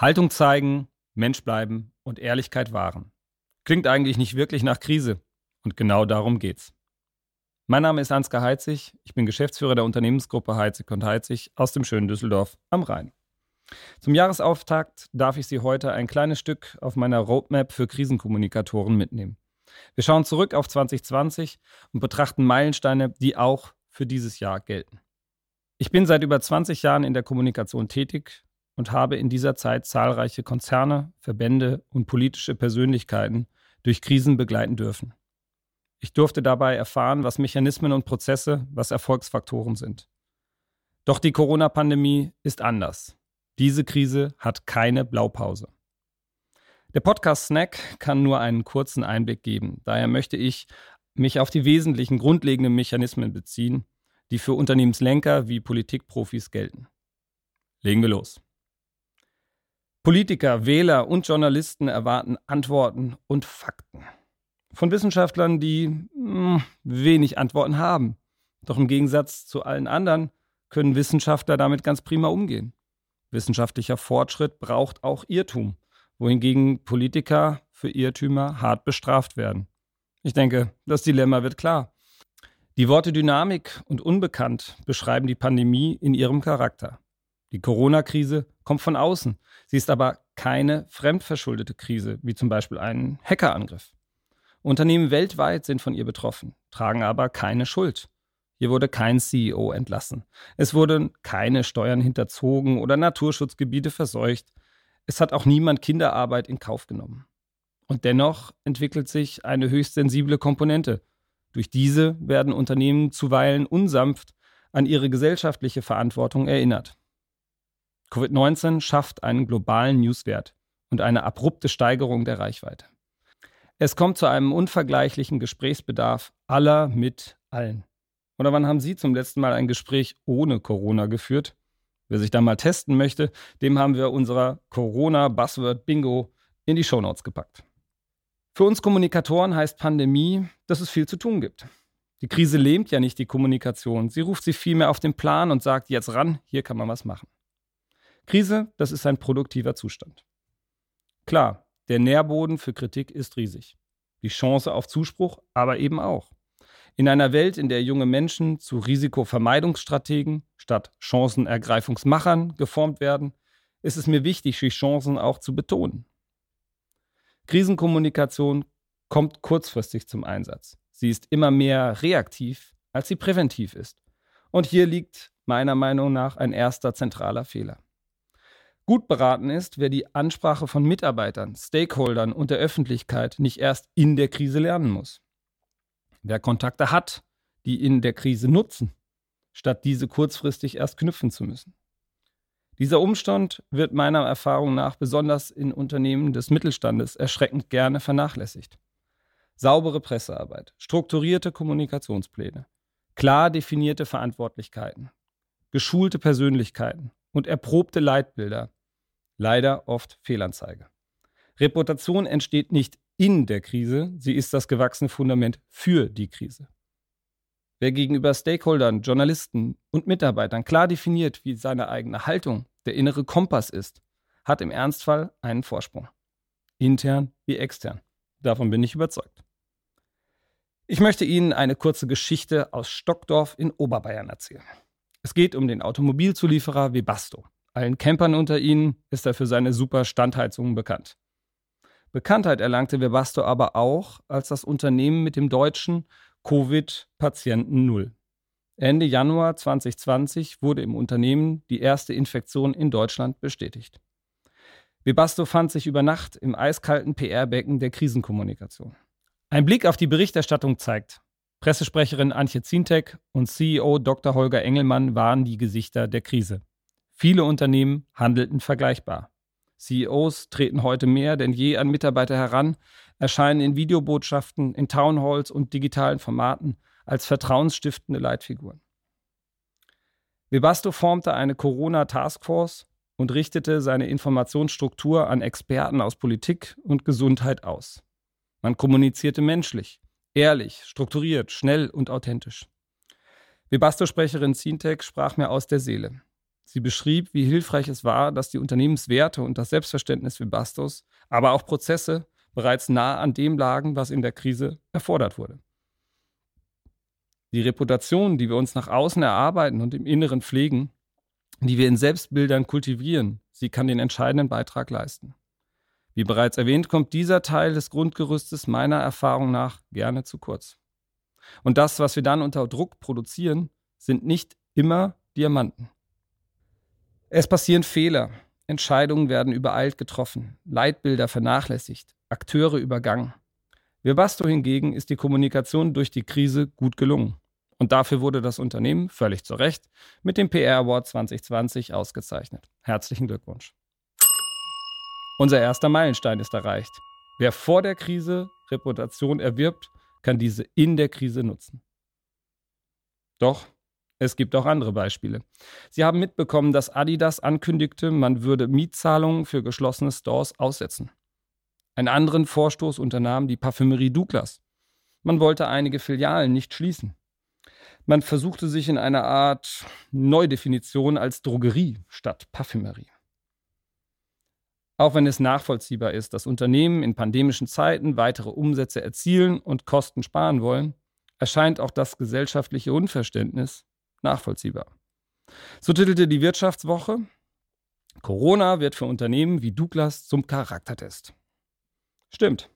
Haltung zeigen, Mensch bleiben und Ehrlichkeit wahren. Klingt eigentlich nicht wirklich nach Krise. Und genau darum geht's. Mein Name ist Ansgar Heitzig. Ich bin Geschäftsführer der Unternehmensgruppe Heitzig und Heitzig aus dem schönen Düsseldorf am Rhein. Zum Jahresauftakt darf ich Sie heute ein kleines Stück auf meiner Roadmap für Krisenkommunikatoren mitnehmen. Wir schauen zurück auf 2020 und betrachten Meilensteine, die auch für dieses Jahr gelten. Ich bin seit über 20 Jahren in der Kommunikation tätig und habe in dieser Zeit zahlreiche Konzerne, Verbände und politische Persönlichkeiten durch Krisen begleiten dürfen. Ich durfte dabei erfahren, was Mechanismen und Prozesse, was Erfolgsfaktoren sind. Doch die Corona-Pandemie ist anders. Diese Krise hat keine Blaupause. Der Podcast Snack kann nur einen kurzen Einblick geben. Daher möchte ich mich auf die wesentlichen grundlegenden Mechanismen beziehen, die für Unternehmenslenker wie Politikprofis gelten. Legen wir los. Politiker, Wähler und Journalisten erwarten Antworten und Fakten. Von Wissenschaftlern, die mh, hm, wenig Antworten haben. Doch im Gegensatz zu allen anderen können Wissenschaftler damit ganz prima umgehen. Wissenschaftlicher Fortschritt braucht auch Irrtum, wohingegen Politiker für Irrtümer hart bestraft werden. Ich denke, das Dilemma wird klar. Die Worte Dynamik und Unbekannt beschreiben die Pandemie in ihrem Charakter. Die Corona-Krise kommt von außen. Sie ist aber keine fremdverschuldete Krise, wie zum Beispiel ein Hackerangriff. Unternehmen weltweit sind von ihr betroffen, tragen aber keine Schuld. Hier wurde kein CEO entlassen. Es wurden keine Steuern hinterzogen oder Naturschutzgebiete verseucht. Es hat auch niemand Kinderarbeit in Kauf genommen. Und dennoch entwickelt sich eine höchst sensible Komponente. Durch diese werden Unternehmen zuweilen unsanft an ihre gesellschaftliche Verantwortung erinnert. Covid-19 schafft einen globalen Newswert und eine abrupte Steigerung der Reichweite. Es kommt zu einem unvergleichlichen Gesprächsbedarf aller mit allen. Oder wann haben Sie zum letzten Mal ein Gespräch ohne Corona geführt? Wer sich da mal testen möchte, dem haben wir unserer Corona-Buzzword-Bingo in die Shownotes gepackt. Für uns Kommunikatoren heißt Pandemie, dass es viel zu tun gibt. Die Krise lähmt ja nicht die Kommunikation, sie ruft sie vielmehr auf den Plan und sagt, jetzt ran, hier kann man was machen. Krise, das ist ein produktiver Zustand. Klar, der Nährboden für Kritik ist riesig. Die Chance auf Zuspruch aber eben auch. In einer Welt, in der junge Menschen zu Risikovermeidungsstrategen statt Chancenergreifungsmachern geformt werden, ist es mir wichtig, die Chancen auch zu betonen. Krisenkommunikation kommt kurzfristig zum Einsatz. Sie ist immer mehr reaktiv, als sie präventiv ist. Und hier liegt meiner Meinung nach ein erster zentraler Fehler. Gut beraten ist, wer die Ansprache von Mitarbeitern, Stakeholdern und der Öffentlichkeit nicht erst in der Krise lernen muss. Wer Kontakte hat, die in der Krise nutzen, statt diese kurzfristig erst knüpfen zu müssen. Dieser Umstand wird meiner Erfahrung nach besonders in Unternehmen des Mittelstandes erschreckend gerne vernachlässigt. Saubere Pressearbeit, strukturierte Kommunikationspläne, klar definierte Verantwortlichkeiten, geschulte Persönlichkeiten und erprobte Leitbilder leider oft Fehlanzeige. Reputation entsteht nicht in der Krise, sie ist das gewachsene Fundament für die Krise. Wer gegenüber Stakeholdern, Journalisten und Mitarbeitern klar definiert, wie seine eigene Haltung, der innere Kompass ist, hat im Ernstfall einen Vorsprung. Intern wie extern. Davon bin ich überzeugt. Ich möchte Ihnen eine kurze Geschichte aus Stockdorf in Oberbayern erzählen. Es geht um den Automobilzulieferer Webasto. Allen Campern unter ihnen ist er für seine super Standheizungen bekannt. Bekanntheit erlangte Webasto aber auch als das Unternehmen mit dem deutschen Covid-Patienten Null. Ende Januar 2020 wurde im Unternehmen die erste Infektion in Deutschland bestätigt. Webasto fand sich über Nacht im eiskalten PR-Becken der Krisenkommunikation. Ein Blick auf die Berichterstattung zeigt, Pressesprecherin Antje Zintek und CEO Dr. Holger Engelmann waren die Gesichter der Krise. Viele Unternehmen handelten vergleichbar. CEOs treten heute mehr denn je an Mitarbeiter heran, erscheinen in Videobotschaften, in Townhalls und digitalen Formaten als vertrauensstiftende Leitfiguren. Webasto formte eine Corona-Taskforce und richtete seine Informationsstruktur an Experten aus Politik und Gesundheit aus. Man kommunizierte menschlich, ehrlich, strukturiert, schnell und authentisch. Webasto-Sprecherin Zintek sprach mir aus der Seele. Sie beschrieb, wie hilfreich es war, dass die Unternehmenswerte und das Selbstverständnis für Bastos, aber auch Prozesse bereits nah an dem lagen, was in der Krise erfordert wurde. Die Reputation, die wir uns nach außen erarbeiten und im Inneren pflegen, die wir in Selbstbildern kultivieren, sie kann den entscheidenden Beitrag leisten. Wie bereits erwähnt, kommt dieser Teil des Grundgerüstes meiner Erfahrung nach gerne zu kurz. Und das, was wir dann unter Druck produzieren, sind nicht immer Diamanten. Es passieren Fehler, Entscheidungen werden übereilt getroffen, Leitbilder vernachlässigt, Akteure übergangen. Webasto hingegen ist die Kommunikation durch die Krise gut gelungen. Und dafür wurde das Unternehmen, völlig zu Recht, mit dem PR Award 2020 ausgezeichnet. Herzlichen Glückwunsch. Unser erster Meilenstein ist erreicht. Wer vor der Krise Reputation erwirbt, kann diese in der Krise nutzen. Doch es gibt auch andere Beispiele. Sie haben mitbekommen, dass Adidas ankündigte, man würde Mietzahlungen für geschlossene Stores aussetzen. Einen anderen Vorstoß unternahm die Parfümerie Douglas. Man wollte einige Filialen nicht schließen. Man versuchte sich in einer Art Neudefinition als Drogerie statt Parfümerie. Auch wenn es nachvollziehbar ist, dass Unternehmen in pandemischen Zeiten weitere Umsätze erzielen und Kosten sparen wollen, erscheint auch das gesellschaftliche Unverständnis nachvollziehbar. So titelte die Wirtschaftswoche, Corona wird für Unternehmen wie Douglas zum Charaktertest. Stimmt.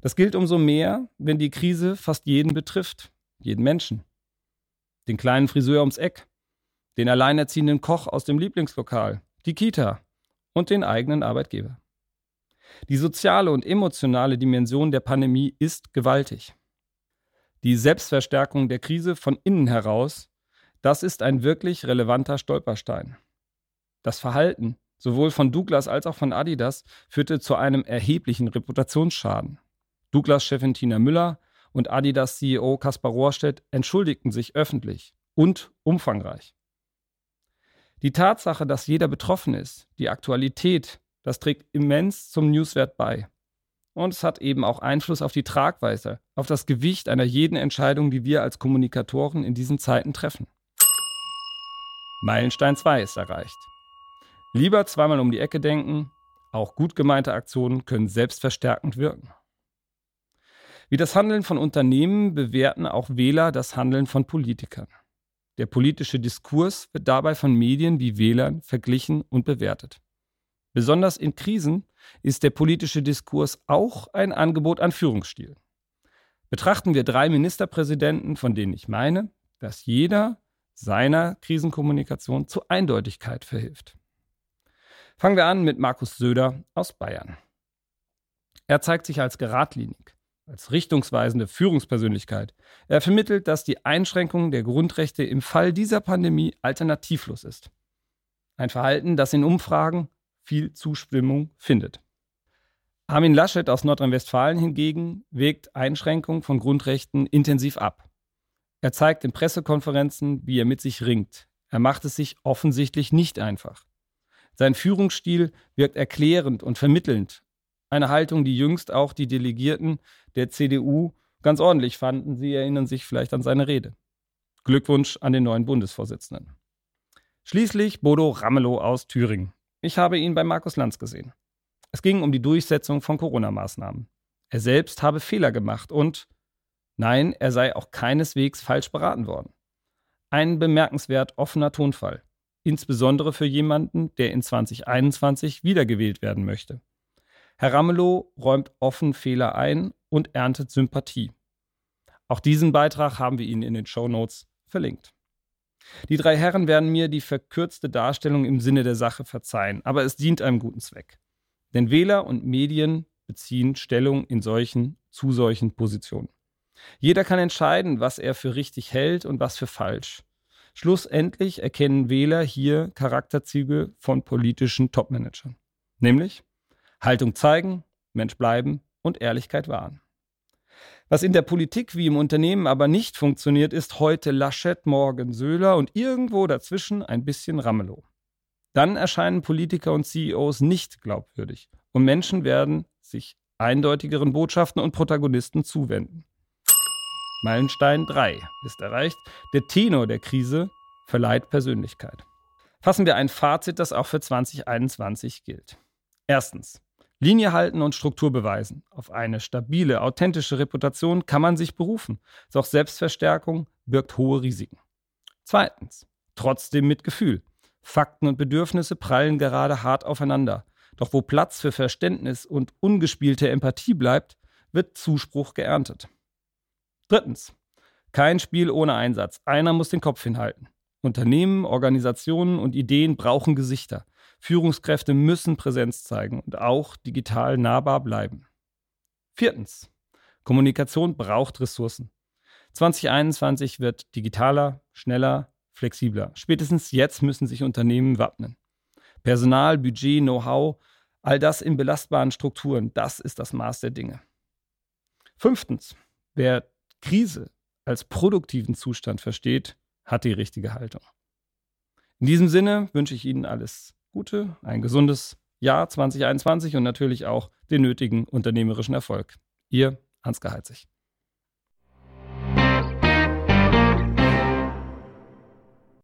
Das gilt umso mehr, wenn die Krise fast jeden betrifft, jeden Menschen. Den kleinen Friseur ums Eck, den alleinerziehenden Koch aus dem Lieblingslokal, die Kita, und den eigenen Arbeitgeber. Die soziale und emotionale Dimension der Pandemie ist gewaltig. Die Selbstverstärkung der Krise von innen heraus, das ist ein wirklich relevanter Stolperstein. Das Verhalten, sowohl von Douglas als auch von Adidas, führte zu einem erheblichen Reputationsschaden. Douglas-Chefin Tina Müller und Adidas-CEO Kaspar Rohrstedt entschuldigten sich öffentlich und umfangreich. Die Tatsache, dass jeder betroffen ist, die Aktualität, das trägt immens zum Newswert bei. Und es hat eben auch Einfluss auf die Tragweite, auf das Gewicht einer jeden Entscheidung, die wir als Kommunikatoren in diesen Zeiten treffen. Meilenstein 2 ist erreicht. Lieber zweimal um die Ecke denken, auch gut gemeinte Aktionen können selbstverstärkend wirken. Wie das Handeln von Unternehmen bewerten auch Wähler das Handeln von Politikern. Der politische Diskurs wird dabei von Medien wie Wählern verglichen und bewertet. Besonders in Krisen ist der politische Diskurs auch ein Angebot an Führungsstil. Betrachten wir drei Ministerpräsidenten, von denen ich meine, dass jeder seiner Krisenkommunikation zu Eindeutigkeit verhilft. Fangen wir an mit Markus Söder aus Bayern. Er zeigt sich als geradlinig, als richtungsweisende Führungspersönlichkeit. Er vermittelt, dass die Einschränkung der Grundrechte im Fall dieser Pandemie alternativlos ist. Ein Verhalten, das in Umfragen viel Zustimmung findet. Armin Laschet aus Nordrhein-Westfalen hingegen wägt Einschränkungen von Grundrechten intensiv ab. Er zeigt in Pressekonferenzen, wie er mit sich ringt. Er macht es sich offensichtlich nicht einfach. Sein Führungsstil wirkt erklärend und vermittelnd, eine Haltung, die jüngst auch die Delegierten der CDU ganz ordentlich fanden. Sie erinnern sich vielleicht an seine Rede. Glückwunsch an den neuen Bundesvorsitzenden. Schließlich Bodo Ramelow aus Thüringen. Ich habe ihn bei Markus Lanz gesehen. Es ging um die Durchsetzung von Corona-Maßnahmen. Er selbst habe Fehler gemacht und nein, er sei auch keineswegs falsch beraten worden. Ein bemerkenswert offener Tonfall, insbesondere für jemanden, der in 2021 wiedergewählt werden möchte. Herr Ramelow räumt offen Fehler ein und erntet Sympathie. Auch diesen Beitrag haben wir Ihnen in den Show Notes verlinkt. Die drei Herren werden mir die verkürzte Darstellung im Sinne der Sache verzeihen, aber es dient einem guten Zweck. Denn Wähler und Medien beziehen Stellung in solchen, zu solchen Positionen. Jeder kann entscheiden, was er für richtig hält und was für falsch. Schlussendlich erkennen Wähler hier Charakterzüge von politischen Topmanagern. Nämlich Haltung zeigen, Mensch bleiben und Ehrlichkeit wahren. Was in der Politik wie im Unternehmen aber nicht funktioniert, ist heute Laschet, morgen Söhler und irgendwo dazwischen ein bisschen Ramelow. Dann erscheinen Politiker und CEOs nicht glaubwürdig und Menschen werden sich eindeutigeren Botschaften und Protagonisten zuwenden. Meilenstein 3 ist erreicht. Der Tenor der Krise verleiht Persönlichkeit. Fassen wir ein Fazit, das auch für 2021 gilt. Erstens. Linie halten und Struktur beweisen. Auf eine stabile, authentische Reputation kann man sich berufen. Doch Selbstverstärkung birgt hohe Risiken. Zweitens. Trotzdem mit Gefühl. Fakten und Bedürfnisse prallen gerade hart aufeinander. Doch wo Platz für Verständnis und ungespielte Empathie bleibt, wird Zuspruch geerntet. Drittens. Kein Spiel ohne Einsatz. Einer muss den Kopf hinhalten. Unternehmen, Organisationen und Ideen brauchen Gesichter. Führungskräfte müssen Präsenz zeigen und auch digital nahbar bleiben. Viertens. Kommunikation braucht Ressourcen. 2021 wird digitaler, schneller, flexibler. Spätestens jetzt müssen sich Unternehmen wappnen. Personal, Budget, Know-how, all das in belastbaren Strukturen, das ist das Maß der Dinge. Fünftens. Wer Krise als produktiven Zustand versteht, hat die richtige Haltung. In diesem Sinne wünsche ich Ihnen alles Gute, ein gesundes Jahr 2021 und natürlich auch den nötigen unternehmerischen Erfolg. Ihr Ansgar Heizig.